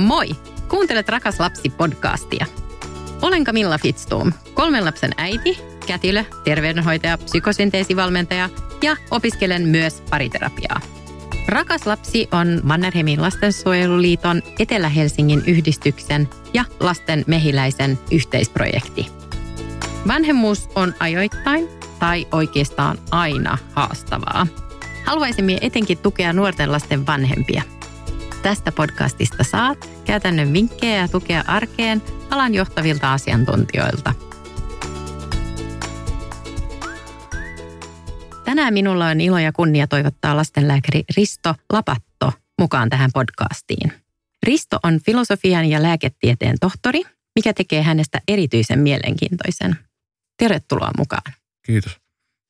Moi! Kuuntelet Rakas lapsi podcastia. Olen Camilla Fitztoom, kolmen lapsen äiti, kätilö, terveydenhoitaja, psykosynteesivalmentaja ja opiskelen myös pariterapiaa. Rakas lapsi on Mannerheimin lastensuojeluliiton Etelä-Helsingin yhdistyksen ja lasten mehiläisen yhteisprojekti. Vanhemmuus on ajoittain tai oikeastaan aina haastavaa. Haluaisimme etenkin tukea nuorten lasten vanhempia. Tästä podcastista saat käytännön vinkkejä ja tukea arkeen alan johtavilta asiantuntijoilta. Tänään minulla on ilo ja kunnia toivottaa lastenlääkäri Risto Lapatto mukaan tähän podcastiin. Risto on filosofian ja lääketieteen tohtori, mikä tekee hänestä erityisen mielenkiintoisen. Tervetuloa mukaan. Kiitos.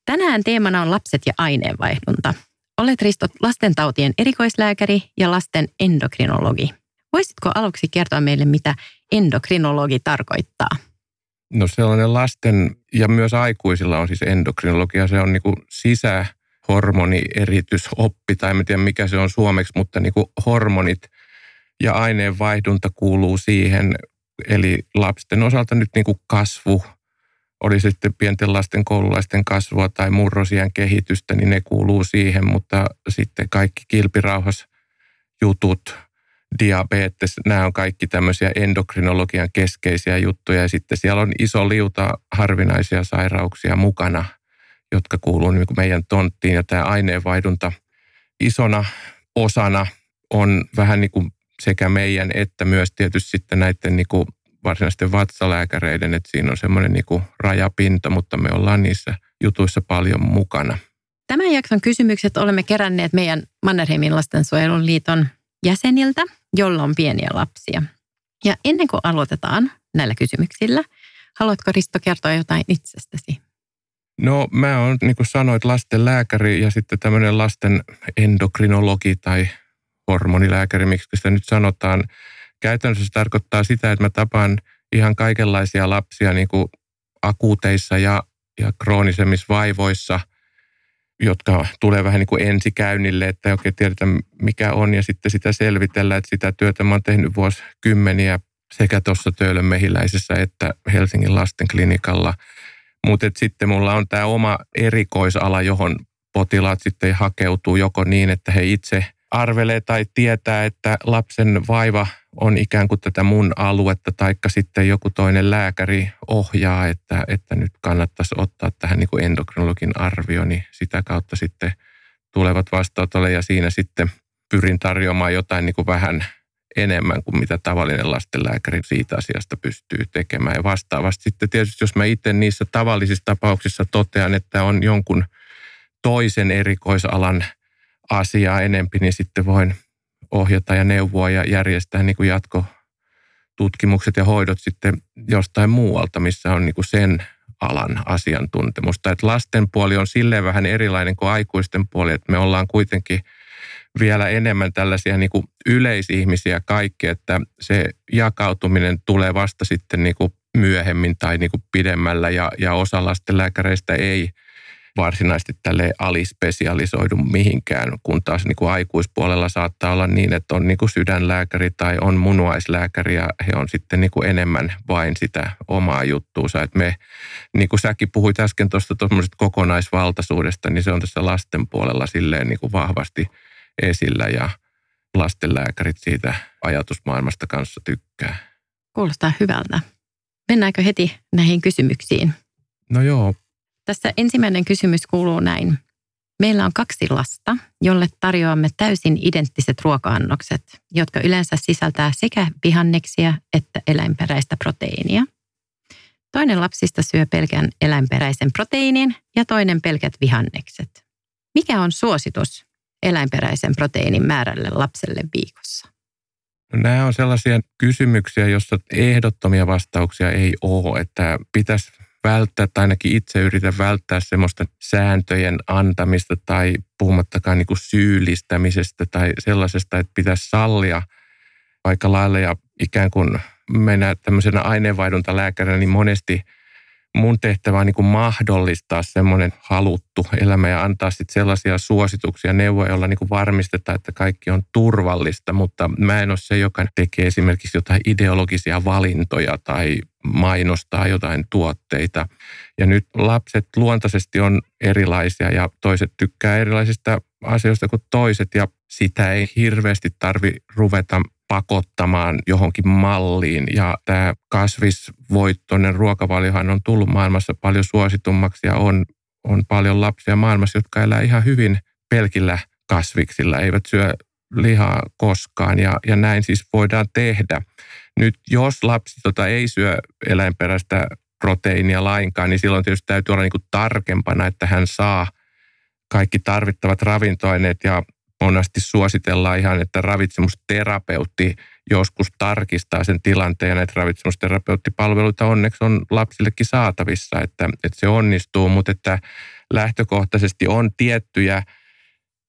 Tänään teemana on lapset ja aineenvaihdunta. Olet Risto lastentautien erikoislääkäri ja lasten endokrinologi. Voisitko aluksi kertoa meille, mitä endokrinologi tarkoittaa? No sellainen lasten ja myös aikuisilla on siis endokrinologia. Se on niin kuin sisähormonieritysoppi, tai en tiedä mikä se on suomeksi, mutta niin kuin hormonit ja aineenvaihdunta kuuluu siihen. Eli lapsen osalta nyt niin kuin kasvu, oli sitten pienten lasten koululaisten kasvua tai murrosian kehitystä, niin ne kuuluu siihen, mutta sitten kaikki kilpirauhas jutut, diabetes, nämä on kaikki tämmöisiä endokrinologian keskeisiä juttuja. Ja sitten siellä on iso liuta harvinaisia sairauksia mukana, jotka kuuluu niin meidän tonttiin. Ja tämä aineenvaihdunta isona osana on vähän niin kuin sekä meidän että myös tietysti sitten näiden niin kuin varsinaisten vatsalääkäreiden, että siinä on semmoinen niin rajapinta, mutta me ollaan niissä jutuissa paljon mukana. Tämän jakson kysymykset olemme keränneet meidän Mannerheimin lastensuojelun liiton jäseniltä, jolla on pieniä lapsia. Ja ennen kuin aloitetaan näillä kysymyksillä, haluatko Risto kertoa jotain itsestäsi? No mä oon, niin kuin sanoit, lasten lääkäri ja sitten tämmöinen lasten endokrinologi tai hormonilääkäri, miksi sitä nyt sanotaan. Käytännössä se tarkoittaa sitä, että mä tapaan ihan kaikenlaisia lapsia niin kuin akuuteissa ja, ja kroonisemmissa vaivoissa, jotka tulee vähän niin kuin ensikäynnille, että ei oikein tiedetä mikä on ja sitten sitä selvitellä, että sitä työtä mä oon tehnyt vuosikymmeniä sekä tuossa Töölön mehiläisessä että Helsingin lastenklinikalla. Mutta sitten mulla on tämä oma erikoisala, johon potilaat sitten hakeutuu joko niin, että he itse – arvelee tai tietää, että lapsen vaiva on ikään kuin tätä mun aluetta, taikka sitten joku toinen lääkäri ohjaa, että, että nyt kannattaisi ottaa tähän niin kuin endokrinologin arvio, niin sitä kautta sitten tulevat vastaanotolle ja siinä sitten pyrin tarjoamaan jotain niin kuin vähän enemmän kuin mitä tavallinen lastenlääkäri siitä asiasta pystyy tekemään. Ja vastaavasti sitten tietysti, jos mä itse niissä tavallisissa tapauksissa totean, että on jonkun toisen erikoisalan asiaa enempi, niin sitten voin ohjata ja neuvoa ja järjestää niin kuin jatkotutkimukset ja hoidot sitten jostain muualta, missä on niin kuin sen alan asiantuntemusta. Että lasten puoli on silleen vähän erilainen kuin aikuisten puoli, että me ollaan kuitenkin vielä enemmän tällaisia niin kuin yleisihmisiä kaikki, että se jakautuminen tulee vasta sitten niin kuin myöhemmin tai niin kuin pidemmällä ja, ja osa lasten lääkäreistä ei – varsinaisesti tälle alispesialisoidu mihinkään, kun taas niin kuin aikuispuolella saattaa olla niin, että on niin kuin sydänlääkäri tai on munuaislääkäri ja he on sitten niin kuin enemmän vain sitä omaa juttuunsa. Et me, niin kuin säkin puhuit äsken tuosta kokonaisvaltaisuudesta, niin se on tässä lasten puolella silleen niin kuin vahvasti esillä ja lastenlääkärit siitä ajatusmaailmasta kanssa tykkää. Kuulostaa hyvältä. Mennäänkö heti näihin kysymyksiin? No joo, tässä ensimmäinen kysymys kuuluu näin. Meillä on kaksi lasta, jolle tarjoamme täysin identtiset ruoka-annokset, jotka yleensä sisältää sekä vihanneksia että eläinperäistä proteiinia. Toinen lapsista syö pelkän eläinperäisen proteiinin ja toinen pelkät vihannekset. Mikä on suositus eläinperäisen proteiinin määrälle lapselle viikossa? No, nämä on sellaisia kysymyksiä, joissa ehdottomia vastauksia ei ole, että pitäisi välttää, tai ainakin itse yritän välttää semmoista sääntöjen antamista tai puhumattakaan niin kuin syyllistämisestä tai sellaisesta, että pitäisi sallia aika lailla ja ikään kuin mennä tämmöisenä aineenvaihduntalääkärinä, niin monesti mun tehtävä on niin mahdollistaa semmoinen haluttu elämä ja antaa sitten sellaisia suosituksia, neuvoja, joilla niin varmistetaan, että kaikki on turvallista, mutta mä en ole se, joka tekee esimerkiksi jotain ideologisia valintoja tai mainostaa jotain tuotteita. Ja nyt lapset luontaisesti on erilaisia ja toiset tykkää erilaisista asioista kuin toiset ja sitä ei hirveästi tarvi ruveta pakottamaan johonkin malliin. Ja tämä kasvisvoittoinen ruokavaliohan on tullut maailmassa paljon suositummaksi ja on, on paljon lapsia maailmassa, jotka elää ihan hyvin pelkillä kasviksilla, eivät syö lihaa koskaan ja, ja näin siis voidaan tehdä. Nyt jos lapsi tota ei syö eläinperäistä proteiinia lainkaan, niin silloin tietysti täytyy olla niin kuin tarkempana, että hän saa kaikki tarvittavat ravintoaineet ja monesti suositellaan ihan, että ravitsemusterapeutti joskus tarkistaa sen tilanteen. Näitä ravitsemusterapeuttipalveluita onneksi on lapsillekin saatavissa, että, että se onnistuu, mutta että lähtökohtaisesti on tiettyjä,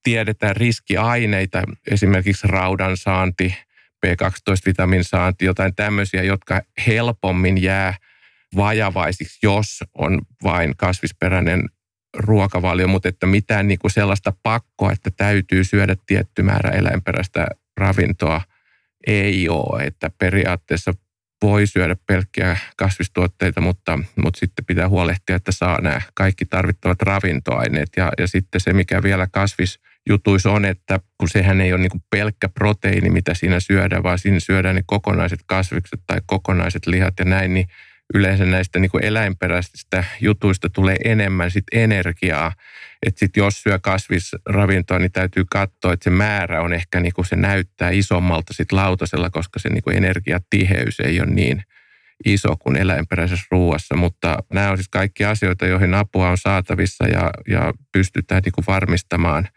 tiedetään riskiaineita, esimerkiksi raudan saanti, B12-vitamin saanti, jotain tämmöisiä, jotka helpommin jää vajavaisiksi, jos on vain kasvisperäinen ruokavalio, mutta että mitään niin kuin sellaista pakkoa, että täytyy syödä tietty määrä eläinperäistä ravintoa ei ole. Että periaatteessa voi syödä pelkkiä kasvistuotteita, mutta, mutta sitten pitää huolehtia, että saa nämä kaikki tarvittavat ravintoaineet. Ja, ja sitten se, mikä vielä kasvisjutuissa on, että kun sehän ei ole niin kuin pelkkä proteiini, mitä siinä syödään, vaan siinä syödään ne kokonaiset kasvikset tai kokonaiset lihat ja näin, niin yleensä näistä niin kuin eläinperäisistä jutuista tulee enemmän sit energiaa. Että sitten jos syö kasvisravintoa, niin täytyy katsoa, että se määrä on ehkä niin kuin se näyttää isommalta sit lautasella, koska se niin kuin energiatiheys ei ole niin iso kuin eläinperäisessä ruuassa. Mutta nämä on siis kaikki asioita, joihin apua on saatavissa ja, ja pystytään niin kuin varmistamaan.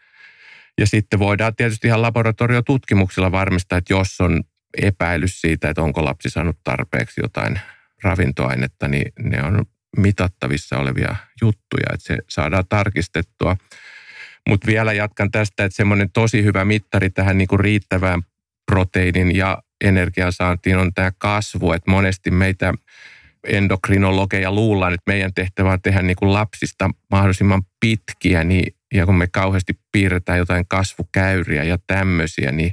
Ja sitten voidaan tietysti ihan laboratoriotutkimuksilla varmistaa, että jos on epäilys siitä, että onko lapsi saanut tarpeeksi jotain ravintoainetta, niin ne on mitattavissa olevia juttuja, että se saadaan tarkistettua. Mutta vielä jatkan tästä, että semmoinen tosi hyvä mittari tähän niin kuin riittävään proteiinin ja energiansaantiin on tämä kasvu, että monesti meitä endokrinologeja luullaan, että meidän tehtävä on tehdä niin kuin lapsista mahdollisimman pitkiä, niin, ja kun me kauheasti piirretään jotain kasvukäyriä ja tämmöisiä, niin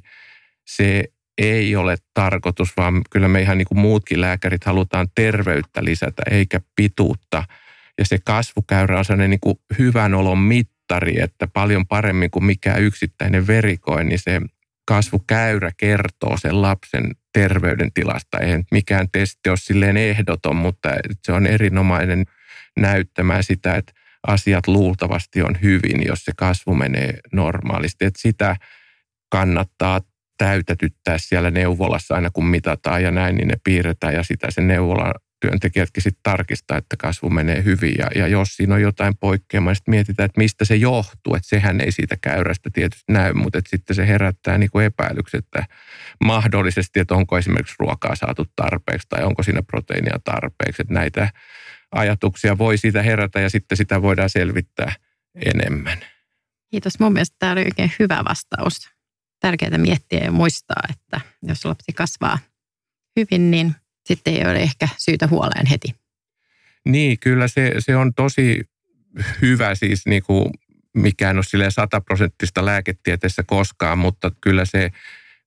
se ei ole tarkoitus, vaan kyllä me ihan niin kuin muutkin lääkärit halutaan terveyttä lisätä eikä pituutta. Ja se kasvukäyrä on sellainen niin kuin hyvän olon mittari, että paljon paremmin kuin mikä yksittäinen verikoin, niin se kasvukäyrä kertoo sen lapsen terveydentilasta. Eihän mikään testi ole silleen ehdoton, mutta se on erinomainen näyttämään sitä, että asiat luultavasti on hyvin, jos se kasvu menee normaalisti. Että sitä kannattaa täytetyttää siellä neuvolassa aina kun mitataan ja näin, niin ne piirretään ja sitä se neuvola työntekijätkin sitten tarkistaa, että kasvu menee hyvin. Ja, ja jos siinä on jotain poikkeamaa, niin sitten mietitään, että mistä se johtuu. Että sehän ei siitä käyrästä tietysti näy, mutta että sitten se herättää niin kuin epäilykset, että mahdollisesti, että onko esimerkiksi ruokaa saatu tarpeeksi tai onko siinä proteiinia tarpeeksi. Että näitä ajatuksia voi siitä herätä ja sitten sitä voidaan selvittää enemmän. Kiitos. Mun mielestä tämä oli oikein hyvä vastaus tärkeää miettiä ja muistaa, että jos lapsi kasvaa hyvin, niin sitten ei ole ehkä syytä huoleen heti. Niin, kyllä se, se on tosi hyvä siis niin kuin mikään ole sataprosenttista lääketieteessä koskaan, mutta kyllä se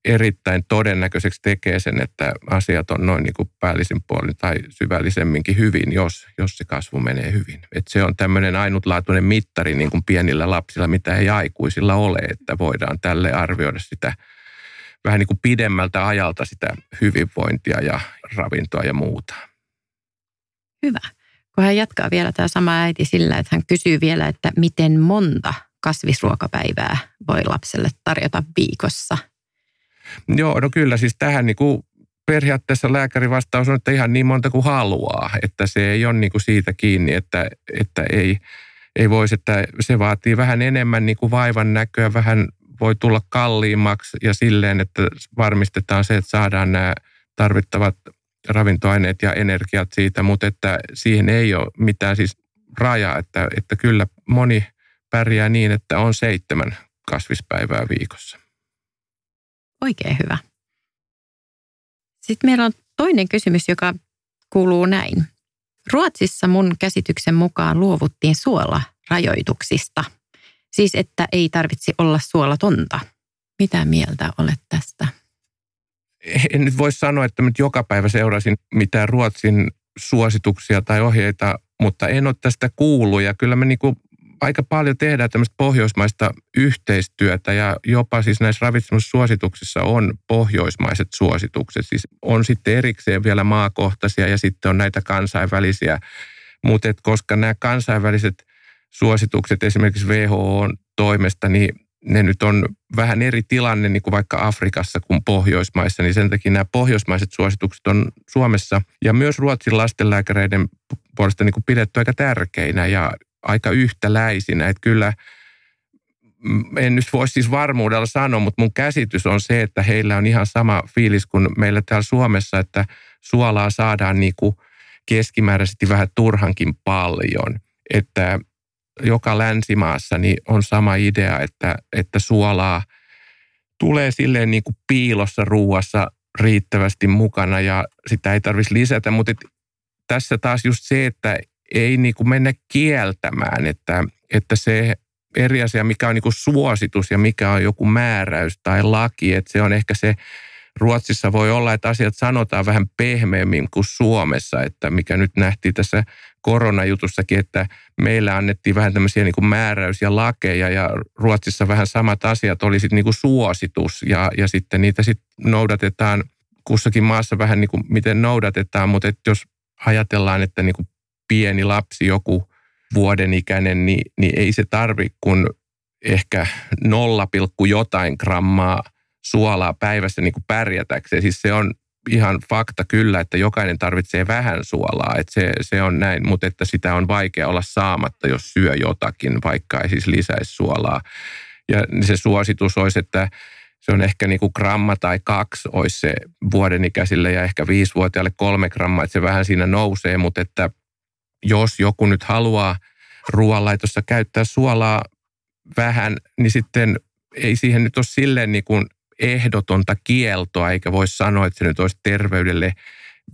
erittäin todennäköiseksi tekee sen, että asiat on noin niin kuin päällisin puolin tai syvällisemminkin hyvin, jos, jos se kasvu menee hyvin. Et se on tämmöinen ainutlaatuinen mittari niin kuin pienillä lapsilla, mitä ei aikuisilla ole, että voidaan tälle arvioida sitä vähän niin kuin pidemmältä ajalta sitä hyvinvointia ja ravintoa ja muuta. Hyvä. Kun hän jatkaa vielä tämä sama äiti sillä, että hän kysyy vielä, että miten monta kasvisruokapäivää voi lapselle tarjota viikossa – Joo, no kyllä siis tähän niin kuin periaatteessa lääkärin vastaus on, että ihan niin monta kuin haluaa, että se ei ole niin kuin siitä kiinni, että, että ei, ei voisi, että se vaatii vähän enemmän niin kuin vaivan näköä, vähän voi tulla kalliimmaksi ja silleen, että varmistetaan se, että saadaan nämä tarvittavat ravintoaineet ja energiat siitä, mutta että siihen ei ole mitään siis rajaa, että, että kyllä moni pärjää niin, että on seitsemän kasvispäivää viikossa. Oikein hyvä. Sitten meillä on toinen kysymys, joka kuuluu näin. Ruotsissa mun käsityksen mukaan luovuttiin suolarajoituksista. Siis että ei tarvitsi olla suolatonta. Mitä mieltä olet tästä? En nyt voi sanoa, että nyt joka päivä seurasin mitään Ruotsin suosituksia tai ohjeita, mutta en ole tästä kuullut. Ja kyllä me niin kuin aika paljon tehdään tämmöistä pohjoismaista yhteistyötä ja jopa siis näissä ravitsemussuosituksissa on pohjoismaiset suositukset. Siis on sitten erikseen vielä maakohtaisia ja sitten on näitä kansainvälisiä. Mutta koska nämä kansainväliset suositukset esimerkiksi WHO toimesta, niin ne nyt on vähän eri tilanne niin kuin vaikka Afrikassa kuin Pohjoismaissa, niin sen takia nämä pohjoismaiset suositukset on Suomessa ja myös Ruotsin lastenlääkäreiden puolesta niin kuin pidetty aika tärkeinä ja aika yhtäläisinä. Että kyllä en nyt voi siis varmuudella sanoa, mutta mun käsitys on se, että heillä on ihan sama fiilis kuin meillä täällä Suomessa, että suolaa saadaan niin kuin keskimääräisesti vähän turhankin paljon. Että joka länsimaassa niin on sama idea, että, että suolaa tulee silleen niin kuin piilossa ruuassa riittävästi mukana ja sitä ei tarvitsisi lisätä. Mutta tässä taas just se, että ei niin kuin mennä kieltämään, että, että se eri asia, mikä on niin kuin suositus ja mikä on joku määräys tai laki, että se on ehkä se, Ruotsissa voi olla, että asiat sanotaan vähän pehmeämmin kuin Suomessa, että mikä nyt nähtiin tässä koronajutussakin, että meillä annettiin vähän tämmöisiä niin kuin määräys ja lakeja ja Ruotsissa vähän samat asiat oli sitten niin kuin suositus ja, ja sitten niitä sitten noudatetaan kussakin maassa vähän niin kuin miten noudatetaan, mutta että jos ajatellaan, että niin kuin pieni lapsi, joku vuoden ikäinen, niin, niin ei se tarvi kun ehkä 0, jotain grammaa suolaa päivässä niin kuin pärjätäkseen. Siis se on ihan fakta kyllä, että jokainen tarvitsee vähän suolaa, että se, se on näin, mutta että sitä on vaikea olla saamatta, jos syö jotakin, vaikka ei siis lisäisi suolaa. Ja se suositus olisi, että se on ehkä niin kuin gramma tai kaksi olisi se vuodenikäisille ja ehkä viisivuotiaille kolme grammaa, että se vähän siinä nousee, mutta että jos joku nyt haluaa ruoanlaitossa käyttää suolaa vähän, niin sitten ei siihen nyt ole silleen niin kuin ehdotonta kieltoa, eikä voi sanoa, että se nyt olisi terveydelle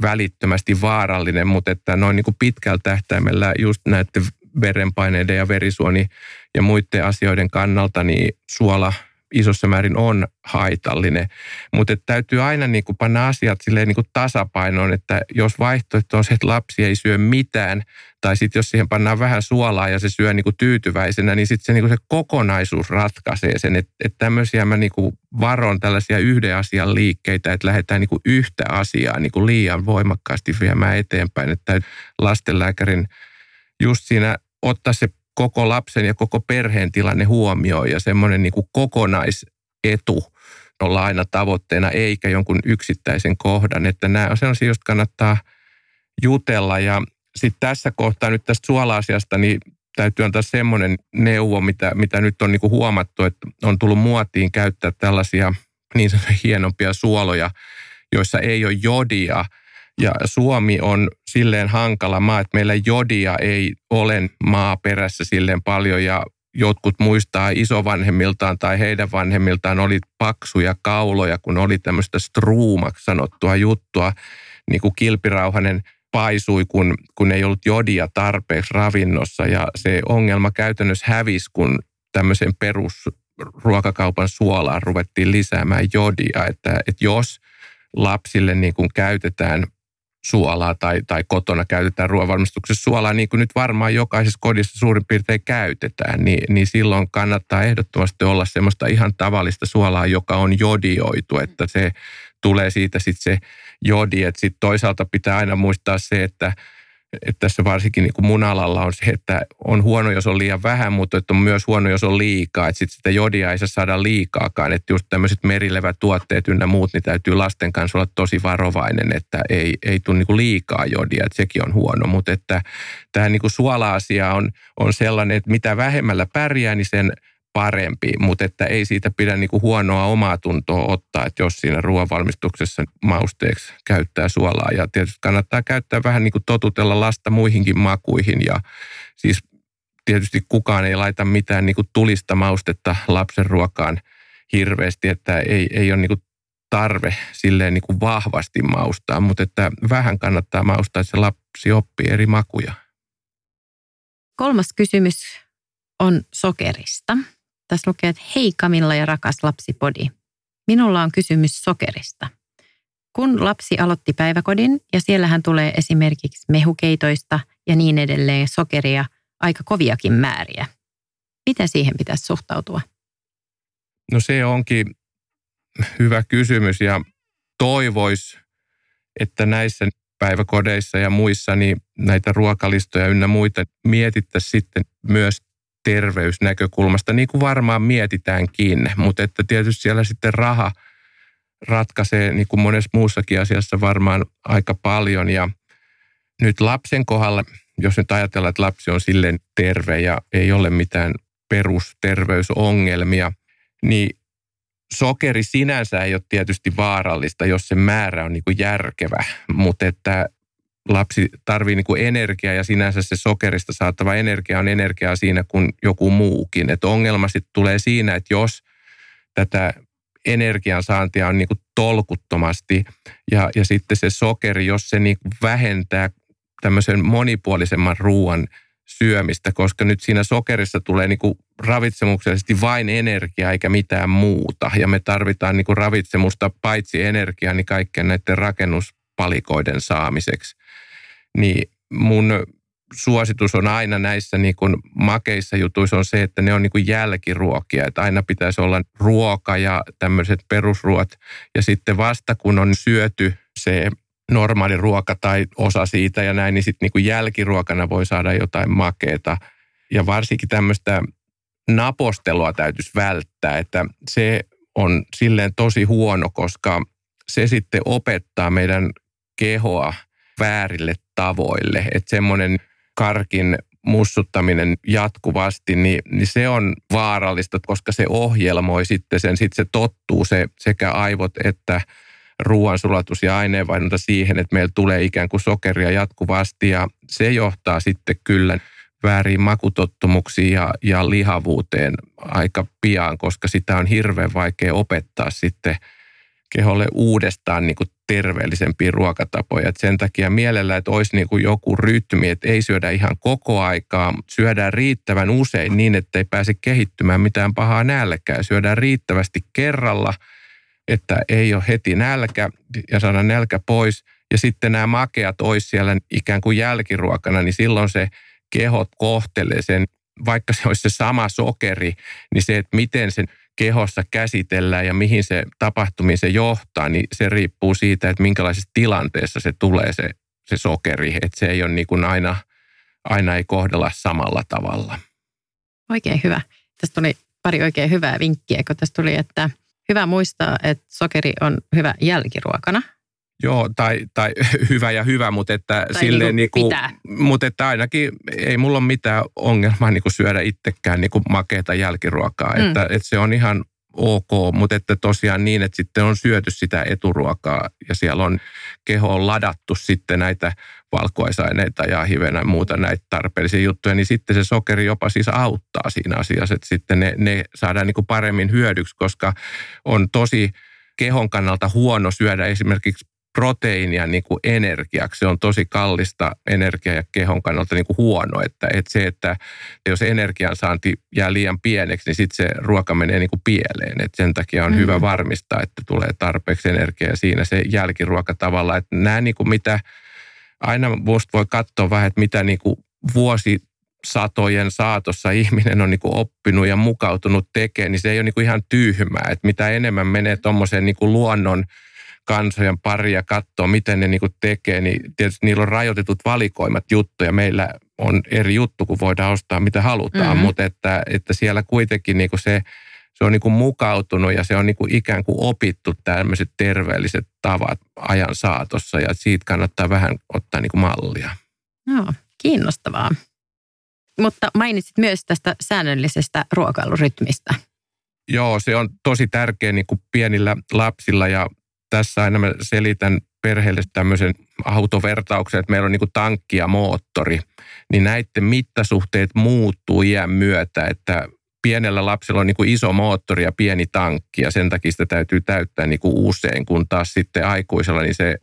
välittömästi vaarallinen, mutta että noin niin kuin pitkällä tähtäimellä just näiden verenpaineiden ja verisuoni ja muiden asioiden kannalta, niin suola isossa määrin on haitallinen. Mutta täytyy aina niin kuin panna asiat silleen niin kuin tasapainoon, että jos vaihtoehto on se, että lapsi ei syö mitään, tai sitten jos siihen pannaan vähän suolaa ja se syö niin kuin tyytyväisenä, niin sitten se, niin se kokonaisuus ratkaisee sen. Että et tämmöisiä mä niin kuin varon tällaisia yhden asian liikkeitä, että lähdetään niin kuin yhtä asiaa niin kuin liian voimakkaasti viemään eteenpäin. Että lastenlääkärin just siinä ottaa se koko lapsen ja koko perheen tilanne huomioon ja semmoinen niin kuin kokonaisetu olla aina tavoitteena eikä jonkun yksittäisen kohdan. Että nämä on sellaisia, joista kannattaa jutella ja sitten tässä kohtaa nyt tästä suola-asiasta, niin täytyy antaa semmoinen neuvo, mitä, mitä nyt on niin kuin huomattu, että on tullut muotiin käyttää tällaisia niin sanotuja hienompia suoloja, joissa ei ole jodia – ja Suomi on silleen hankala maa, että meillä jodia ei ole maaperässä silleen paljon ja jotkut muistaa isovanhemmiltaan tai heidän vanhemmiltaan oli paksuja kauloja, kun oli tämmöistä struumaksi sanottua juttua, niin kuin kilpirauhanen paisui, kun, kun ei ollut jodia tarpeeksi ravinnossa ja se ongelma käytännössä hävisi, kun tämmöisen perusruokakaupan suolaan ruvettiin lisäämään jodia, että, että jos lapsille niin kuin käytetään suolaa tai, tai kotona käytetään ruoanvalmistuksessa suolaa, niin kuin nyt varmaan jokaisessa kodissa suurin piirtein käytetään, niin, niin silloin kannattaa ehdottomasti olla semmoista ihan tavallista suolaa, joka on jodioitu, että se tulee siitä sitten se jodi, sitten toisaalta pitää aina muistaa se, että että tässä varsinkin niin kuin mun alalla on se, että on huono, jos on liian vähän, mutta että on myös huono, jos on liikaa. Että sitten sitä jodia ei saa saada liikaakaan. Että just tämmöiset tuotteet ynnä muut, niin täytyy lasten kanssa olla tosi varovainen, että ei, ei tule niin kuin liikaa jodia, että sekin on huono. Mutta että tämä niin kuin suola-asia on, on sellainen, että mitä vähemmällä pärjää, niin sen parempi, mutta että ei siitä pidä niin kuin huonoa omaa tuntoa ottaa, että jos siinä ruoanvalmistuksessa mausteeksi käyttää suolaa. Ja tietysti kannattaa käyttää vähän niin kuin totutella lasta muihinkin makuihin ja siis tietysti kukaan ei laita mitään niin kuin tulista maustetta lapsen ruokaan hirveästi, että ei, ei ole niin kuin tarve silleen niin kuin vahvasti maustaa, mutta että vähän kannattaa maustaa, että se lapsi oppii eri makuja. Kolmas kysymys on sokerista. Tässä lukee, että hei Kamilla ja rakas lapsipodi. Minulla on kysymys sokerista. Kun lapsi aloitti päiväkodin ja siellähän tulee esimerkiksi mehukeitoista ja niin edelleen sokeria aika koviakin määriä. Miten siihen pitäisi suhtautua? No se onkin hyvä kysymys ja toivois, että näissä päiväkodeissa ja muissa niin näitä ruokalistoja ynnä muita mietittäisiin sitten myös terveysnäkökulmasta, niin kuin varmaan mietitäänkin, mutta että tietysti siellä sitten raha ratkaisee niin kuin monessa muussakin asiassa varmaan aika paljon. Ja nyt lapsen kohdalla, jos nyt ajatellaan, että lapsi on silleen terve ja ei ole mitään perusterveysongelmia, niin sokeri sinänsä ei ole tietysti vaarallista, jos se määrä on niin kuin järkevä, mutta että lapsi tarvii niin energiaa ja sinänsä se sokerista saatava energia on energiaa siinä kuin joku muukin. Että ongelma sitten tulee siinä, että jos tätä energiansaantia on niin kuin tolkuttomasti ja, ja sitten se sokeri, jos se niin vähentää tämmöisen monipuolisemman ruoan syömistä, koska nyt siinä sokerissa tulee niin kuin ravitsemuksellisesti vain energiaa eikä mitään muuta. Ja me tarvitaan niin kuin ravitsemusta paitsi energiaa, niin kaikkien näiden rakennuspalikoiden saamiseksi. Niin mun suositus on aina näissä niin kuin makeissa jutuissa on se, että ne on niin kuin jälkiruokia. Että aina pitäisi olla ruoka ja tämmöiset perusruot. Ja sitten vasta kun on syöty se normaali ruoka tai osa siitä ja näin, niin sitten niin kuin jälkiruokana voi saada jotain makeeta. Ja varsinkin tämmöistä napostelua täytyisi välttää, että se on silleen tosi huono, koska se sitten opettaa meidän kehoa väärille tavoille. Että semmoinen karkin mussuttaminen jatkuvasti, niin, niin se on vaarallista, koska se ohjelmoi sitten sen, sitten se tottuu se sekä aivot että ruoansulatus ja aineenvaihdunta siihen, että meillä tulee ikään kuin sokeria jatkuvasti ja se johtaa sitten kyllä väärin makutottumuksiin ja, ja lihavuuteen aika pian, koska sitä on hirveän vaikea opettaa sitten keholle uudestaan niin kuin terveellisempiä ruokatapoja. Et sen takia mielellä, että olisi niin kuin joku rytmi, että ei syödä ihan koko aikaa, syödään riittävän usein niin, että ei pääse kehittymään mitään pahaa nälkää. Syödään riittävästi kerralla, että ei ole heti nälkä ja saada nälkä pois. Ja sitten nämä makeat olisi siellä ikään kuin jälkiruokana, niin silloin se kehot kohtelee sen, vaikka se olisi se sama sokeri, niin se, että miten sen kehossa käsitellään ja mihin se tapahtumiin se johtaa, niin se riippuu siitä, että minkälaisessa tilanteessa se tulee se, se sokeri. Että se ei ole niin kuin aina, aina ei kohdella samalla tavalla. Oikein hyvä. Tästä tuli pari oikein hyvää vinkkiä, kun tästä tuli, että hyvä muistaa, että sokeri on hyvä jälkiruokana. Joo, tai, tai hyvä ja hyvä, mutta että, Tai silleen niinku niinku, pitää. mutta että ainakin ei mulla ole mitään ongelmaa niinku syödä itsekään niinku makeata jälkiruokaa. Mm. Että, että se on ihan ok, mutta että tosiaan niin, että sitten on syöty sitä eturuokaa ja siellä on keho on ladattu sitten näitä valkuaisaineita ja hivenä ja muuta näitä tarpeellisia juttuja, niin sitten se sokeri jopa siis auttaa siinä asiassa, että sitten ne, ne saadaan niin kuin paremmin hyödyksi, koska on tosi kehon kannalta huono syödä esimerkiksi proteiinia niin kuin energiaksi. Se on tosi kallista energiaa ja kehon kannalta niin kuin huono. Että, että se, että jos energiansaanti jää liian pieneksi, niin sitten se ruoka menee niin kuin pieleen. Että sen takia on Mm. hyvä varmistaa, että tulee tarpeeksi energiaa siinä se jälkiruoka tavalla. Että nämä niin kuin mitä, aina musta voi katsoa vähän, että mitä niin kuin vuosi satojen saatossa ihminen on niin kuin oppinut ja mukautunut tekemään, niin se ei ole niin kuin ihan tyhmää. Että mitä enemmän menee tuommoiseen niin kuin luonnon kansojen pari ja katsoo, miten ne niin kuin tekee, niin tietysti niillä on rajoitetut valikoimat juttuja. Meillä on eri juttu, kun voidaan ostaa mitä halutaan, Mhm. mm-hmm. mutta että, että siellä kuitenkin niin kuin se, se on niin kuin mukautunut ja se on niin kuin ikään kuin opittu tämmöiset terveelliset tavat ajan saatossa ja siitä kannattaa vähän ottaa niin kuin mallia. Joo, kiinnostavaa. Mutta mainitsit myös tästä säännöllisestä ruokailurytmistä. Joo, se on tosi tärkeä niin kuin pienillä lapsilla ja tässä aina mä selitän perheelle tämmöisen autovertauksen, että meillä on niin tankki ja moottori, niin näiden mittasuhteet muuttuu iän myötä, että pienellä lapsella on niin iso moottori ja pieni tankki ja sen takia sitä täytyy täyttää niin usein, kun taas sitten aikuisella niin se,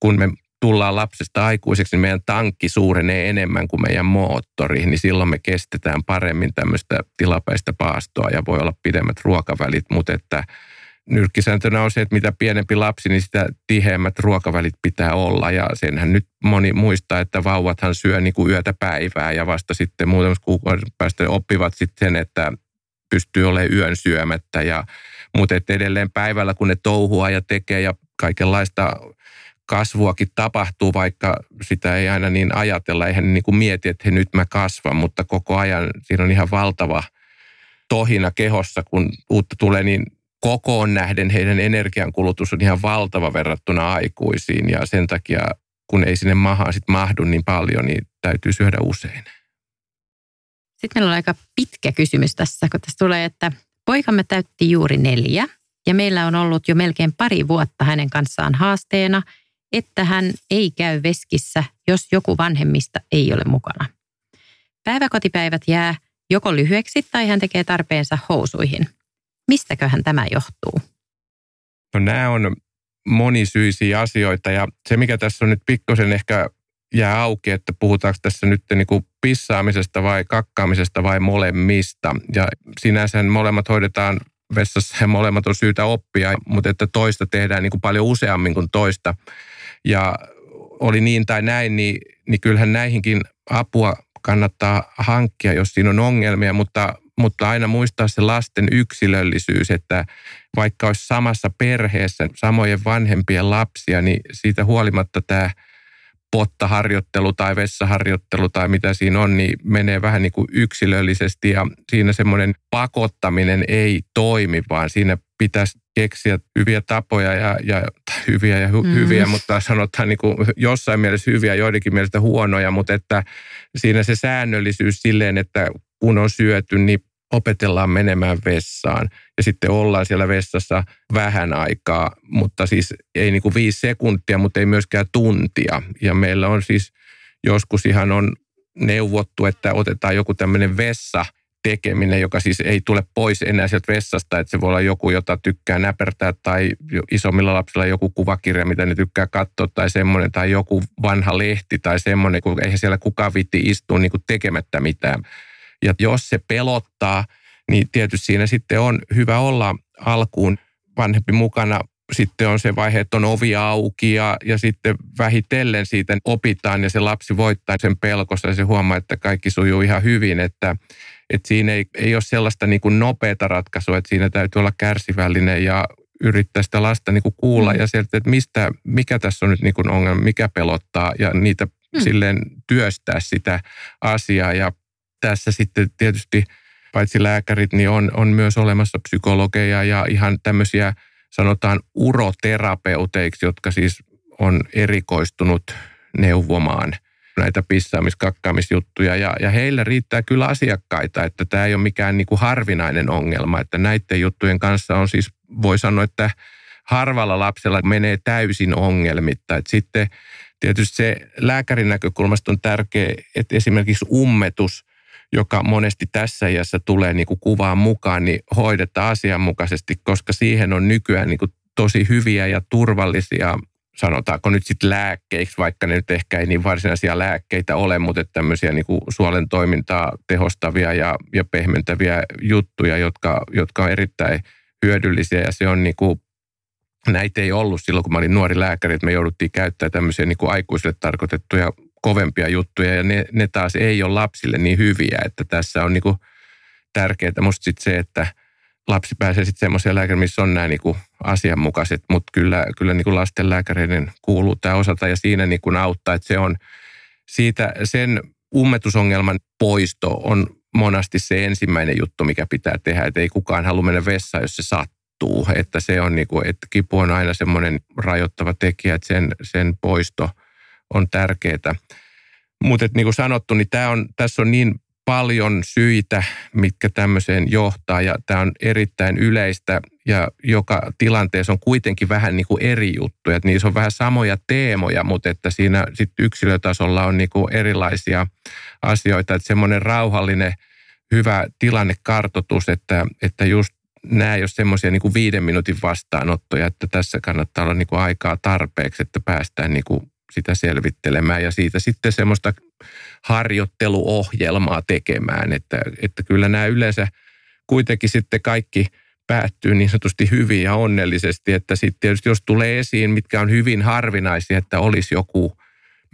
kun me tullaan lapsesta aikuiseksi, niin meidän tankki suurenee enemmän kuin meidän moottori, niin silloin me kestetään paremmin tämmöistä tilapäistä paastoa ja voi olla pidemmät ruokavälit, mutta että nyrkkisääntönä on se, että mitä pienempi lapsi, niin sitä tiheämmät ruokavälit pitää olla. Ja senhän nyt moni muistaa, että vauvathan syö niin kuin yötä päivää ja vasta sitten muutamassa kuukauden päästä oppivat sitten sen, että pystyy olemaan yön syömättä. Ja, mutta että edelleen päivällä, kun ne touhua ja tekee ja kaikenlaista kasvuakin tapahtuu, vaikka sitä ei aina niin ajatella. Eihän niin kuin mieti, että he nyt mä kasvan, mutta koko ajan siinä on ihan valtava tohina kehossa, kun uutta tulee, niin kokoon nähden heidän energiankulutus on ihan valtava verrattuna aikuisiin ja sen takia, kun ei sinne mahaan sit mahdu niin paljon, niin täytyy syödä usein. Sitten meillä on aika pitkä kysymys tässä, kun tässä tulee, että poikamme täytti juuri neljä ja meillä on ollut jo melkein pari vuotta hänen kanssaan haasteena, että hän ei käy veskissä, jos joku vanhemmista ei ole mukana. Päiväkotipäivät jää joko lyhyeksi tai hän tekee tarpeensa housuihin – Mistäköhän tämä johtuu? No nämä on monisyisiä asioita ja se mikä tässä on nyt pikkusen ehkä jää auki, että puhutaanko tässä nyt niin kuin pissaamisesta vai kakkaamisesta vai molemmista. Ja sinänsä molemmat hoidetaan vessassa ja molemmat on syytä oppia, mutta että toista tehdään niin kuin paljon useammin kuin toista. Ja oli niin tai näin, niin, niin kyllähän näihinkin apua kannattaa hankkia, jos siinä on ongelmia, mutta mutta aina muistaa se lasten yksilöllisyys, että vaikka olisi samassa perheessä samojen vanhempien lapsia, niin siitä huolimatta tämä pottaharjoittelu tai vessaharjoittelu tai mitä siinä on, niin menee vähän niin kuin yksilöllisesti ja siinä semmoinen pakottaminen ei toimi, vaan siinä pitäisi keksiä hyviä tapoja ja, ja hyviä ja hy, mm. hyviä, mutta sanotaan niin kuin jossain mielessä hyviä, joidenkin mielestä huonoja, mutta että siinä se säännöllisyys silleen, että kun on syöty, niin opetellaan menemään vessaan ja sitten ollaan siellä vessassa vähän aikaa, mutta siis ei niin kuin viisi sekuntia, mutta ei myöskään tuntia. Ja meillä on siis joskus ihan on neuvottu, että otetaan joku tämmöinen vessa tekeminen, joka siis ei tule pois enää sieltä vessasta, että se voi olla joku, jota tykkää näpertää tai isommilla lapsilla joku kuvakirja, mitä ne tykkää katsoa tai semmoinen tai joku vanha lehti tai semmoinen, kun eihän siellä kukaan vitti istua niin kuin tekemättä mitään. Ja jos se pelottaa, niin tietysti siinä sitten on hyvä olla alkuun vanhempi mukana. Sitten on se vaihe, että on ovi auki ja, ja sitten vähitellen siitä opitaan ja se lapsi voittaa sen pelkossa ja se huomaa, että kaikki sujuu ihan hyvin. Että, että siinä ei, ei ole sellaista niin kuin nopeata ratkaisua, että siinä täytyy olla kärsivällinen ja yrittää sitä lasta niin kuin kuulla mm. ja sieltä, että mistä, mikä tässä on nyt niin kuin ongelma, mikä pelottaa ja niitä mm. silleen työstää sitä asiaa ja tässä sitten tietysti paitsi lääkärit, niin on, on myös olemassa psykologeja ja ihan tämmöisiä sanotaan uroterapeuteiksi, jotka siis on erikoistunut neuvomaan näitä pissaamis-kakkaamisjuttuja. Ja, ja heillä riittää kyllä asiakkaita, että tämä ei ole mikään niin kuin harvinainen ongelma. Että näiden juttujen kanssa on siis, voi sanoa, että harvalla lapsella menee täysin ongelmitta. Että sitten tietysti se lääkärin näkökulmasta on tärkeä, että esimerkiksi ummetus – joka monesti tässä iässä tulee niin kuin kuvaan mukaan, niin hoidetaan asianmukaisesti, koska siihen on nykyään niin kuin tosi hyviä ja turvallisia sanotaanko nyt sitten lääkkeiksi, vaikka ne nyt ehkä ei niin varsinaisia lääkkeitä ole, mutta tämmöisiä niin kuin suolen toimintaa tehostavia ja, ja pehmentäviä juttuja, jotka, jotka on erittäin hyödyllisiä. Ja se on niin kuin, näitä ei ollut silloin, kun mä olin nuori lääkäri, että me jouduttiin käyttämään tämmöisiä niin kuin aikuisille tarkoitettuja kovempia juttuja ja ne, ne taas ei ole lapsille niin hyviä, että tässä on niin kuin tärkeää musta sit se, että lapsi pääsee sitten semmoiseen lääkäriin, missä on nämä niin asianmukaiset, mutta kyllä, kyllä niin kuin lasten lääkäreiden kuuluu tämä osata ja siinä niin kuin auttaa, että se on siitä sen ummetusongelman poisto on monasti se ensimmäinen juttu, mikä pitää tehdä, että ei kukaan halua mennä vessaan, jos se sattuu, että se on niin kuin, että kipu on aina semmoinen rajoittava tekijä, että sen, sen poisto – on tärkeää. Mutta niin kuin sanottu, niin tää on, tässä on niin paljon syitä, mitkä tämmöiseen johtaa ja tämä on erittäin yleistä ja joka tilanteessa on kuitenkin vähän niin kuin eri juttuja. Että niissä on vähän samoja teemoja, mutta että siinä sit yksilötasolla on niin kuin erilaisia asioita. Että semmoinen rauhallinen, hyvä tilannekartoitus, että, että just nämä ei ole semmoisia niin kuin viiden minuutin vastaanottoja, että tässä kannattaa olla niin kuin aikaa tarpeeksi, että päästään niin kuin sitä selvittelemään ja siitä sitten semmoista harjoitteluohjelmaa tekemään. Että, että kyllä nämä yleensä kuitenkin sitten kaikki päättyy niin sanotusti hyvin ja onnellisesti, että sitten tietysti jos tulee esiin, mitkä on hyvin harvinaisia, että olisi joku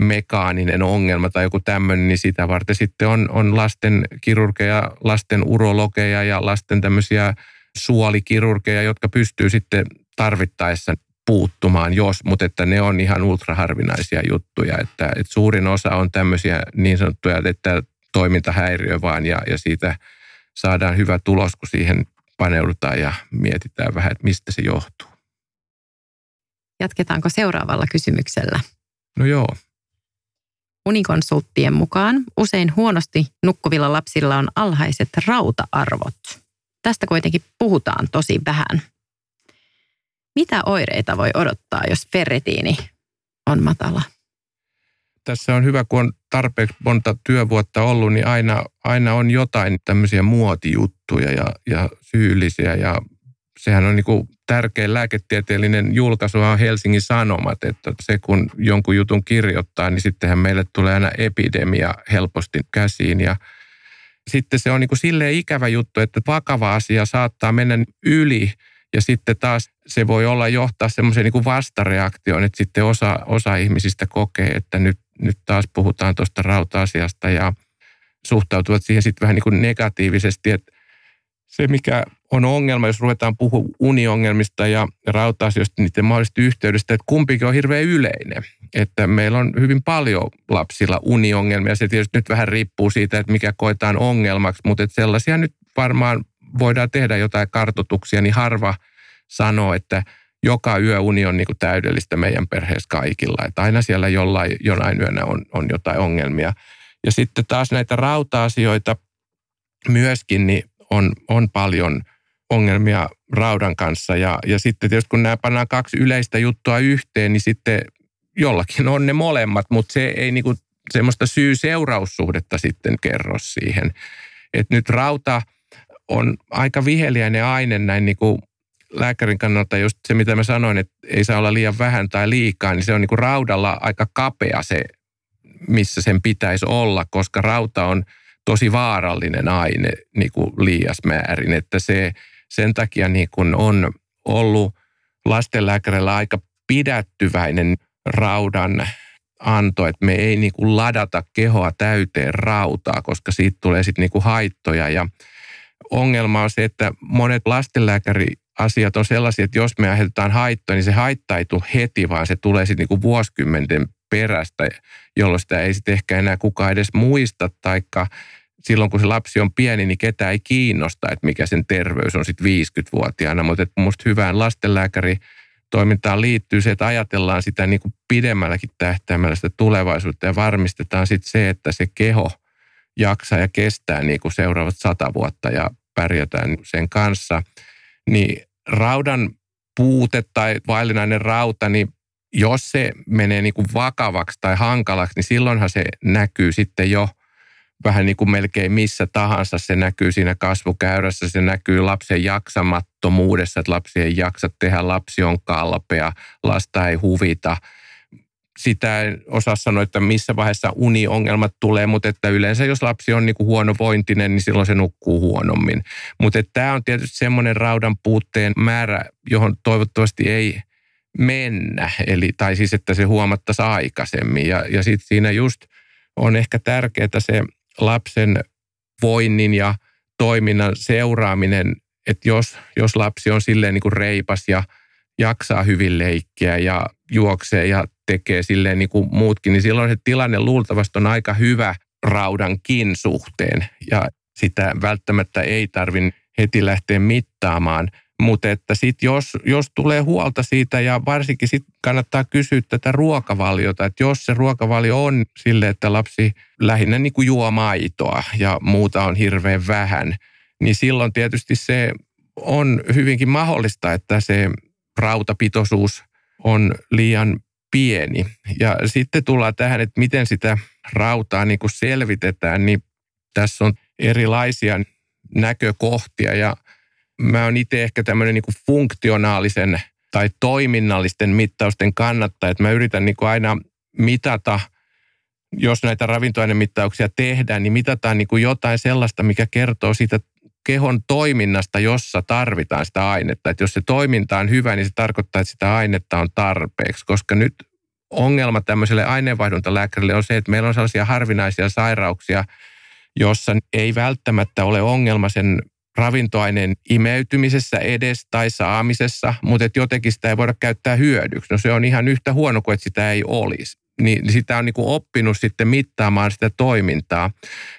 mekaaninen ongelma tai joku tämmöinen, niin sitä varten sitten on, on lasten kirurgeja, lasten urologeja ja lasten tämmöisiä suolikirurgeja, jotka pystyy sitten tarvittaessa puuttumaan, jos, mutta että ne on ihan ultraharvinaisia juttuja. Että, että suurin osa on tämmöisiä niin sanottuja, että toimintahäiriö vaan ja, ja siitä saadaan hyvä tulos, kun siihen paneudutaan ja mietitään vähän, että mistä se johtuu. Jatketaanko seuraavalla kysymyksellä? No joo. Unikonsulttien mukaan usein huonosti nukkuvilla lapsilla on alhaiset rauta-arvot. Tästä kuitenkin puhutaan tosi vähän. Mitä oireita voi odottaa, jos ferritiini on matala? Tässä on hyvä, kun on tarpeeksi monta työvuotta ollut, niin aina, aina on jotain tämmöisiä muotijuttuja ja, ja syyllisiä. Ja sehän on niin kuin tärkein lääketieteellinen julkaisu on Helsingin Sanomat, että se kun jonkun jutun kirjoittaa, niin sittenhän meille tulee aina epidemia helposti käsiin. Ja sitten se on niin kuin silleen ikävä juttu, että vakava asia saattaa mennä yli ja sitten taas se voi olla johtaa semmoiseen niin vastareaktioon, että sitten osa, osa ihmisistä kokee, että nyt, nyt taas puhutaan tuosta rauta-asiasta ja suhtautuvat siihen sitten vähän niin kuin negatiivisesti, että se mikä on ongelma, jos ruvetaan puhua uniongelmista ja rauta-asioista niiden mahdollisesta yhteydestä, että kumpikin on hirveän yleinen. Että meillä on hyvin paljon lapsilla uniongelmia. Se tietysti nyt vähän riippuu siitä, että mikä koetaan ongelmaksi, mutta että sellaisia nyt varmaan voidaan tehdä jotain kartotuksia, niin harva sanoo, että joka yö uni on niin kuin täydellistä meidän perheessä kaikilla. Että aina siellä jollain, jonain yönä on, on jotain ongelmia. Ja sitten taas näitä rauta-asioita myöskin niin on, on paljon ongelmia raudan kanssa. Ja, ja sitten tietysti kun nämä pannaan kaksi yleistä juttua yhteen, niin sitten jollakin on ne molemmat, mutta se ei niin kuin semmoista syy-seuraussuhdetta sitten kerro siihen. Että nyt rauta on aika viheliäinen aine näin niin kuin lääkärin kannalta. Just se, mitä mä sanoin, että ei saa olla liian vähän tai liikaa, niin se on niin kuin raudalla aika kapea se, missä sen pitäisi olla, koska rauta on tosi vaarallinen aine niin kuin liias määrin, että se sen takia niin kuin on ollut lastenlääkärillä aika pidättyväinen raudan anto, että me ei niin kuin ladata kehoa täyteen rautaa, koska siitä tulee sitten niin kuin haittoja. Ja ongelma on se, että monet lastenlääkäriasiat on sellaisia, että jos me aiheutetaan haittoja, niin se haitta ei tule heti, vaan se tulee sitten niin vuosikymmenten perästä, jolloin sitä ei sitten ehkä enää kukaan edes muista, taikka silloin kun se lapsi on pieni, niin ketään ei kiinnosta, että mikä sen terveys on sitten 50-vuotiaana, mutta musta hyvään lastenlääkäri toimintaan liittyy se, että ajatellaan sitä niin kuin pidemmälläkin tähtäimellä sitä tulevaisuutta ja varmistetaan sitten se, että se keho jaksaa ja kestää niin kuin seuraavat sata vuotta. Ja pärjätään sen kanssa. Niin raudan puute tai vaillinainen rauta, niin jos se menee niin kuin vakavaksi tai hankalaksi, niin silloinhan se näkyy sitten jo vähän niin kuin melkein missä tahansa. Se näkyy siinä kasvukäyrässä, se näkyy lapsen jaksamattomuudessa, että lapsi ei jaksa tehdä, lapsi on kalpea, lasta ei huvita – sitä en osaa sanoa, että missä vaiheessa uniongelmat tulee, mutta että yleensä jos lapsi on niin kuin huonovointinen, niin silloin se nukkuu huonommin. Mutta tämä on tietysti semmoinen raudan puutteen määrä, johon toivottavasti ei mennä, eli, tai siis että se huomattaisiin aikaisemmin. Ja, ja sitten siinä just on ehkä tärkeää se lapsen voinnin ja toiminnan seuraaminen, että jos, jos lapsi on silleen niin kuin reipas ja jaksaa hyvin leikkiä ja juoksee ja tekee silleen niin kuin muutkin, niin silloin se tilanne luultavasti on aika hyvä raudankin suhteen. Ja sitä välttämättä ei tarvitse heti lähteä mittaamaan. Mutta että sitten jos, jos tulee huolta siitä ja varsinkin sitten kannattaa kysyä tätä ruokavaliota, että jos se ruokavalio on sille, että lapsi lähinnä niin kuin juo maitoa ja muuta on hirveän vähän, niin silloin tietysti se on hyvinkin mahdollista, että se rautapitoisuus on liian pieni. Ja sitten tullaan tähän, että miten sitä rautaa niin kuin selvitetään, niin tässä on erilaisia näkökohtia ja mä oon itse ehkä tämmöinen niin funktionaalisen tai toiminnallisten mittausten kannattaja, että mä yritän niin kuin aina mitata, jos näitä ravintoainemittauksia tehdään, niin mitataan niin kuin jotain sellaista, mikä kertoo siitä kehon toiminnasta, jossa tarvitaan sitä ainetta. Että jos se toiminta on hyvä, niin se tarkoittaa, että sitä ainetta on tarpeeksi, koska nyt ongelma tämmöiselle aineenvaihduntalääkärille on se, että meillä on sellaisia harvinaisia sairauksia, jossa ei välttämättä ole ongelma sen ravintoaineen imeytymisessä edes tai saamisessa, mutta että jotenkin sitä ei voida käyttää hyödyksi. No se on ihan yhtä huono kuin että sitä ei olisi. Niin sitä on niin oppinut sitten mittaamaan sitä toimintaa.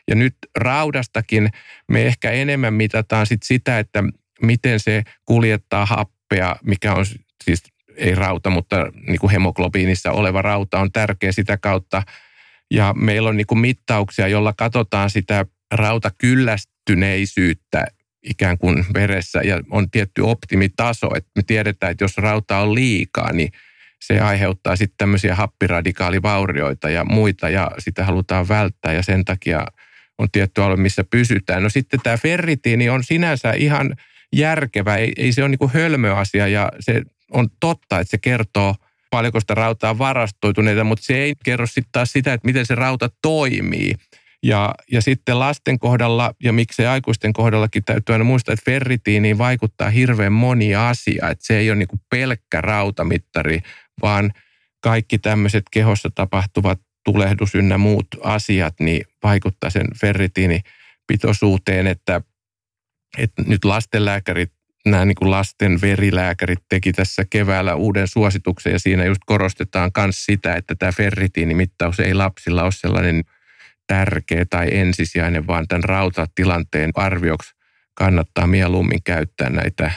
Ja nyt raudastakin me ehkä enemmän mitataan sit sitä, että miten se kuljettaa happea, mikä on siis ei rauta, mutta niin hemoglobiinissa oleva rauta on tärkeä sitä kautta. Ja meillä on niin mittauksia, jolla katsotaan sitä rautakyllästyneisyyttä ikään kuin veressä ja on tietty optimitaso. Että me tiedetään, että jos rauta on liikaa, niin se aiheuttaa sitten tämmöisiä happiradikaalivaurioita ja muita ja sitä halutaan välttää ja sen takia on tietty alue, missä pysytään. No sitten tämä ferritiini on sinänsä ihan järkevä, ei, ei se ole niin hölmö asia ja se on totta, että se kertoo paljonko sitä rautaa varastoituneita, mutta se ei kerro sitten taas sitä, että miten se rauta toimii. Ja, ja sitten lasten kohdalla ja miksei aikuisten kohdallakin täytyy aina muistaa, että ferritiiniin vaikuttaa hirveän moni asia. Että se ei ole niin pelkkä rautamittari, vaan kaikki tämmöiset kehossa tapahtuvat tulehdus ynnä muut asiat, niin vaikuttaa sen ferritiinipitoisuuteen, että, että nyt lastenlääkärit nämä niin kuin lasten verilääkärit teki tässä keväällä uuden suosituksen ja siinä just korostetaan myös sitä, että tämä ferritiinimittaus ei lapsilla ole sellainen tärkeä tai ensisijainen, vaan tämän rautatilanteen arvioksi kannattaa mieluummin käyttää näitä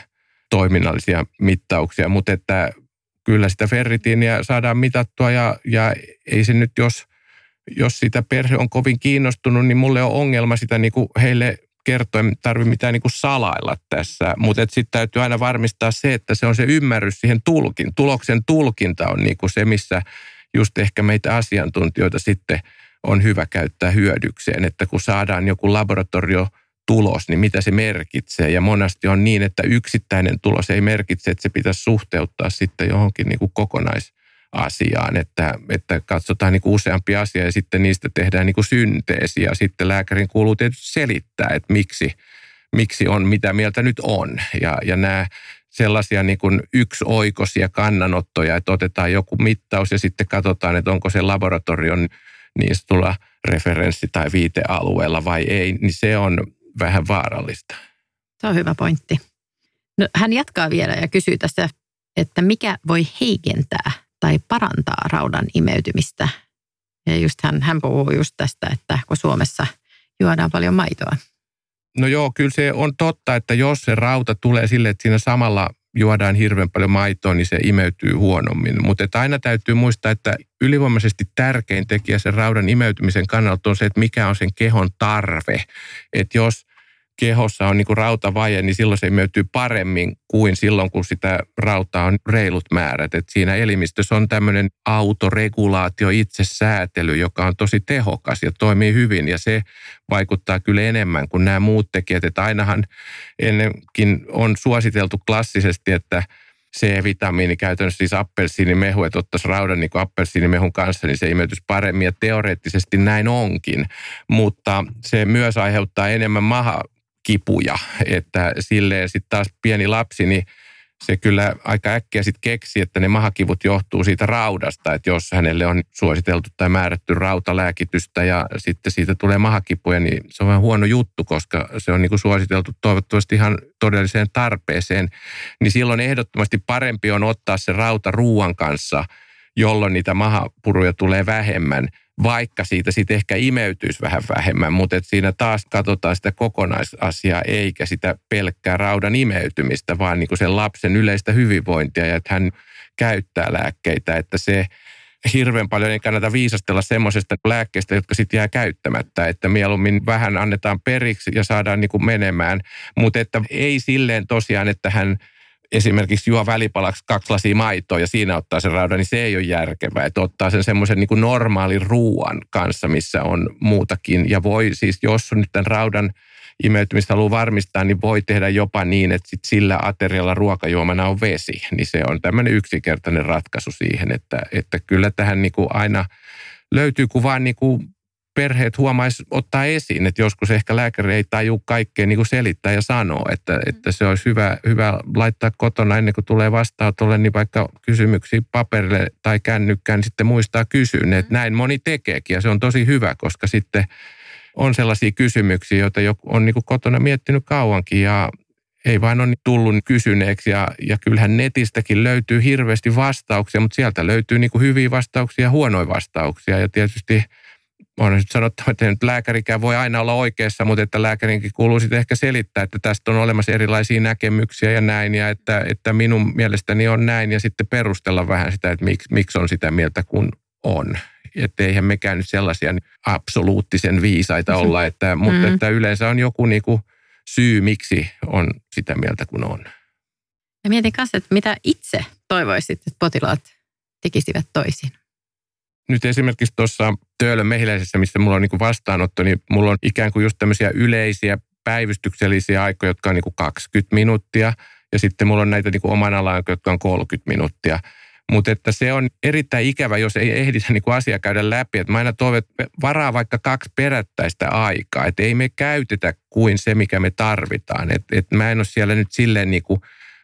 toiminnallisia mittauksia, mutta että kyllä sitä ferritiiniä saadaan mitattua ja, ja ei se nyt, jos, jos sitä perhe on kovin kiinnostunut, niin mulle on ongelma sitä niin kuin heille kertoa, ei tarvitse mitään niin kuin salailla tässä, mutta sitten täytyy aina varmistaa se, että se on se ymmärrys siihen tulkin. Tuloksen tulkinta on niin kuin se, missä just ehkä meitä asiantuntijoita sitten on hyvä käyttää hyödykseen, että kun saadaan joku laboratorio tulos, niin mitä se merkitsee. Ja monesti on niin, että yksittäinen tulos ei merkitse, että se pitäisi suhteuttaa sitten johonkin niin kuin kokonaisasiaan, että, että katsotaan niin kuin useampi asia ja sitten niistä tehdään niin kuin synteesi ja sitten lääkärin kuuluu tietysti selittää, että miksi, miksi on mitä mieltä nyt on. Ja, ja nämä sellaisia niin kuin yksioikoisia kannanottoja, että otetaan joku mittaus ja sitten katsotaan, että onko se laboratorion niin tulla referenssi- tai viitealueella vai ei, niin se on vähän vaarallista. Se on hyvä pointti. No, hän jatkaa vielä ja kysyy tässä, että mikä voi heikentää tai parantaa raudan imeytymistä. Ja just hän, hän puhuu just tästä, että kun Suomessa juodaan paljon maitoa. No joo, kyllä se on totta, että jos se rauta tulee sille, että siinä samalla juodaan hirveän paljon maitoa, niin se imeytyy huonommin. Mutta aina täytyy muistaa, että ylivoimaisesti tärkein tekijä sen raudan imeytymisen kannalta on se, että mikä on sen kehon tarve. Että jos kehossa on niin kuin rautavaje, niin silloin se imeytyy paremmin kuin silloin, kun sitä rautaa on reilut määrät. Et siinä elimistössä on tämmöinen autoregulaatio, itsesäätely, joka on tosi tehokas ja toimii hyvin. Ja se vaikuttaa kyllä enemmän kuin nämä muut tekijät. Että ainahan ennenkin on suositeltu klassisesti, että C-vitamiini, käytännössä siis appelsiinimehu, että ottaisi raudan niin appelsiinimehun kanssa, niin se imeytys paremmin. Ja teoreettisesti näin onkin, mutta se myös aiheuttaa enemmän maha kipuja, että silleen sitten taas pieni lapsi, niin se kyllä aika äkkiä sitten keksi, että ne mahakivut johtuu siitä raudasta, että jos hänelle on suositeltu tai määrätty rautalääkitystä ja sitten siitä tulee mahakipuja, niin se on vähän huono juttu, koska se on niin kuin suositeltu toivottavasti ihan todelliseen tarpeeseen. Niin silloin ehdottomasti parempi on ottaa se rauta ruuan kanssa, jolloin niitä mahapuruja tulee vähemmän – vaikka siitä sitten ehkä imeytyisi vähän vähemmän, mutta et siinä taas katsotaan sitä kokonaisasiaa eikä sitä pelkkää raudan imeytymistä, vaan niin kuin sen lapsen yleistä hyvinvointia ja että hän käyttää lääkkeitä, että se hirveän paljon ei kannata viisastella semmoisesta lääkkeestä, jotka sitten jää käyttämättä, että mieluummin vähän annetaan periksi ja saadaan niin kuin menemään, mutta että ei silleen tosiaan, että hän esimerkiksi juo välipalaksi kaksi lasia maitoa ja siinä ottaa sen raudan, niin se ei ole järkevää. Että ottaa sen semmoisen niin normaalin ruuan kanssa, missä on muutakin. Ja voi siis, jos nyt tämän raudan imeytymistä haluaa varmistaa, niin voi tehdä jopa niin, että sit sillä aterialla ruokajuomana on vesi. Niin se on tämmöinen yksinkertainen ratkaisu siihen, että, että kyllä tähän niin kuin aina löytyy, kun vaan niin kuin perheet huomaisi ottaa esiin, että joskus ehkä lääkäri ei taju kaikkea niin kuin selittää ja sanoa, että, mm. että se olisi hyvä, hyvä laittaa kotona ennen kuin tulee vastaanotolle, niin vaikka kysymyksiä paperille tai kännykkään, niin sitten muistaa kysyä että mm. näin moni tekeekin ja se on tosi hyvä, koska sitten on sellaisia kysymyksiä, joita on niin kuin kotona miettinyt kauankin ja ei vain ole tullut kysyneeksi ja, ja kyllähän netistäkin löytyy hirveästi vastauksia, mutta sieltä löytyy niin kuin hyviä vastauksia ja huonoja vastauksia ja tietysti – on nyt sanottava, että nyt lääkärikään voi aina olla oikeassa, mutta että lääkärinkin kuuluu sitten ehkä selittää, että tästä on olemassa erilaisia näkemyksiä ja näin, ja että, että minun mielestäni on näin, ja sitten perustella vähän sitä, että miksi, miksi on sitä mieltä kuin on. Että eihän mekään nyt sellaisia absoluuttisen viisaita olla, että, mutta mm. että yleensä on joku niin kuin syy, miksi on sitä mieltä kuin on. Ja mietin kanssa, että mitä itse toivoisit, että potilaat tekisivät toisin? Nyt esimerkiksi tuossa Töölön mehiläisessä, missä mulla on niin vastaanotto, niin mulla on ikään kuin just tämmöisiä yleisiä päivystyksellisiä aikoja, jotka on niin kuin 20 minuuttia. Ja sitten mulla on näitä niin kuin oman alan, jotka on 30 minuuttia. Mutta että se on erittäin ikävä, jos ei ehditä niin kuin asia käydä läpi. Et mä aina toivon, että varaa vaikka kaksi perättäistä aikaa. Että ei me käytetä kuin se, mikä me tarvitaan. Että et mä en ole siellä nyt silleen niin kuin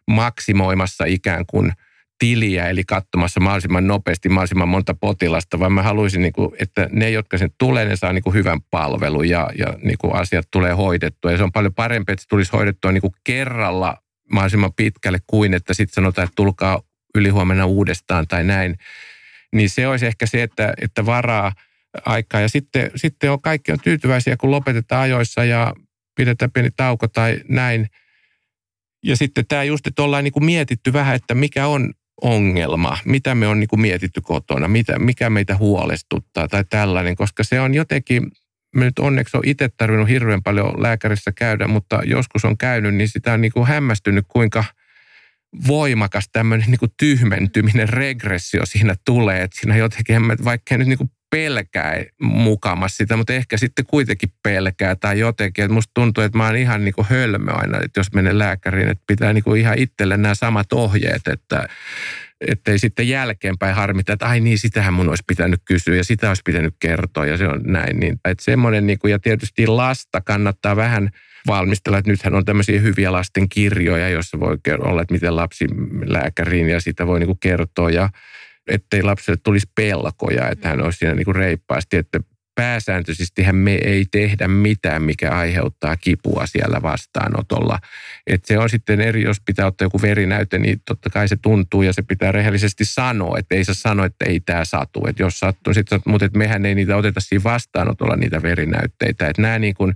maksimoimassa ikään kuin – tiliä, eli katsomassa mahdollisimman nopeasti mahdollisimman monta potilasta, vaan mä haluaisin, niin kuin, että ne, jotka sen tulee, ne saa niin kuin hyvän palvelun ja, ja niin kuin asiat tulee hoidettua. Ja se on paljon parempi, että se tulisi hoidettua niin kuin kerralla mahdollisimman pitkälle kuin, että sitten sanotaan, että tulkaa ylihuomenna uudestaan tai näin. Niin se olisi ehkä se, että, että varaa aikaa. Ja sitten, sitten on kaikki on tyytyväisiä, kun lopetetaan ajoissa ja pidetään pieni tauko tai näin. Ja sitten tämä just, että ollaan niin kuin mietitty vähän, että mikä on ongelma, mitä me on niin kuin mietitty kotona, mitä, mikä meitä huolestuttaa tai tällainen, koska se on jotenkin, me nyt onneksi on itse tarvinnut hirveän paljon lääkärissä käydä, mutta joskus on käynyt, niin sitä on niin kuin hämmästynyt, kuinka voimakas tämmöinen niin kuin tyhmentyminen, regressio siinä tulee, että siinä jotenkin, vaikka nyt niin kuin pelkää mukamassa sitä, mutta ehkä sitten kuitenkin pelkää tai jotenkin. Että musta tuntuu, että mä oon ihan niin kuin hölmö aina, että jos menen lääkäriin, että pitää niin kuin ihan itselle nämä samat ohjeet, että ettei sitten jälkeenpäin harmita, että ai niin, sitähän mun olisi pitänyt kysyä ja sitä olisi pitänyt kertoa ja se on näin. Niin, että semmoinen, niin kuin, ja tietysti lasta kannattaa vähän valmistella, että nythän on tämmöisiä hyviä lasten kirjoja, joissa voi olla, että miten lapsi lääkäriin ja sitä voi niin kuin kertoa ja ettei lapselle tulisi pelkoja, että hän olisi siinä niin kuin reippaasti, että pääsääntöisesti me ei tehdä mitään, mikä aiheuttaa kipua siellä vastaanotolla. Että se on sitten eri, jos pitää ottaa joku verinäyte, niin totta kai se tuntuu ja se pitää rehellisesti sanoa, että ei saa sanoa, että ei tämä satu. Että jos sattuu, sitten, mutta että mehän ei niitä oteta siinä vastaanotolla niitä verinäytteitä. Että nämä niin kuin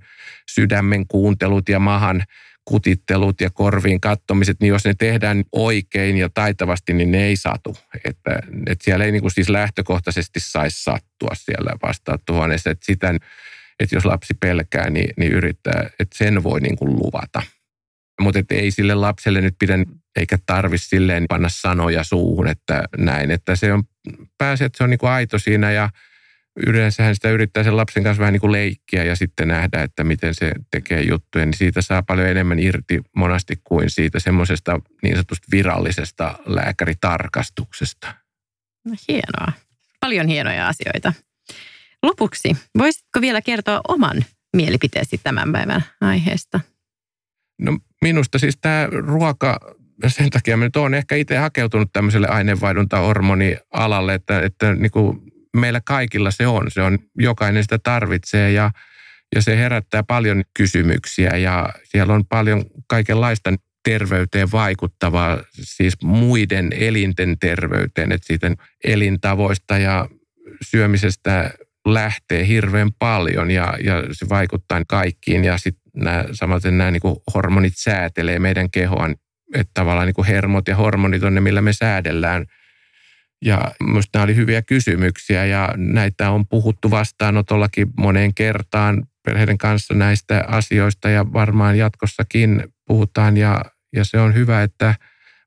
sydämen kuuntelut ja mahan kutittelut ja korviin kattomiset, niin jos ne tehdään oikein ja taitavasti, niin ne ei satu. Että, että siellä ei niin kuin siis lähtökohtaisesti saisi sattua siellä vastaanottohuoneessa. Että sitä, että jos lapsi pelkää, niin, niin yrittää, että sen voi niin kuin luvata. Mutta ei sille lapselle nyt pidä eikä tarvi silleen panna sanoja suuhun, että näin. Että se on pääsee, että se on niin kuin aito siinä ja yleensähän sitä yrittää sen lapsen kanssa vähän niin kuin leikkiä ja sitten nähdä, että miten se tekee juttuja, niin siitä saa paljon enemmän irti monasti kuin siitä semmoisesta niin sanotusta virallisesta lääkäritarkastuksesta. No hienoa. Paljon hienoja asioita. Lopuksi, voisitko vielä kertoa oman mielipiteesi tämän päivän aiheesta? No minusta siis tämä ruoka, sen takia mä nyt olen ehkä itse hakeutunut tämmöiselle aineenvaihdunta-hormonialalle, että, että niin kuin meillä kaikilla se on. Se on, jokainen sitä tarvitsee ja, ja se herättää paljon kysymyksiä ja siellä on paljon kaikenlaista terveyteen vaikuttavaa, siis muiden elinten terveyteen, että siitä elintavoista ja syömisestä lähtee hirveän paljon ja, ja se vaikuttaa kaikkiin ja sitten nämä, samaten nämä niin hormonit säätelee meidän kehoa, että tavallaan niin hermot ja hormonit on ne, millä me säädellään – ja minusta nämä oli hyviä kysymyksiä ja näitä on puhuttu vastaanotollakin moneen kertaan perheiden kanssa näistä asioista ja varmaan jatkossakin puhutaan. Ja, ja se on hyvä, että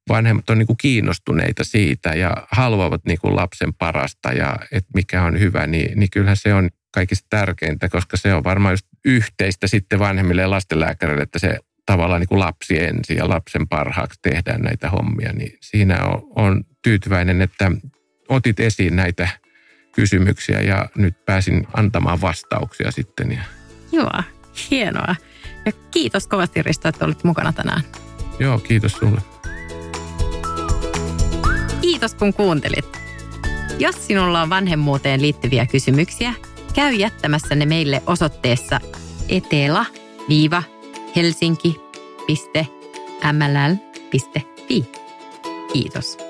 vanhemmat on niin kuin kiinnostuneita siitä ja haluavat niin kuin lapsen parasta ja että mikä on hyvä, niin, niin kyllähän se on kaikista tärkeintä, koska se on varmaan just yhteistä sitten vanhemmille ja lastenlääkäreille, että se tavallaan niin kuin lapsi ensin ja lapsen parhaaksi tehdään näitä hommia, niin siinä on, on tyytyväinen, että otit esiin näitä kysymyksiä ja nyt pääsin antamaan vastauksia sitten. Joo, hienoa. Ja kiitos kovasti Risto, että olit mukana tänään. Joo, kiitos sulle. Kiitos kun kuuntelit. Jos sinulla on vanhemmuuteen liittyviä kysymyksiä, käy jättämässä ne meille osoitteessa etela-helsinki.mll.fi. Kiitos.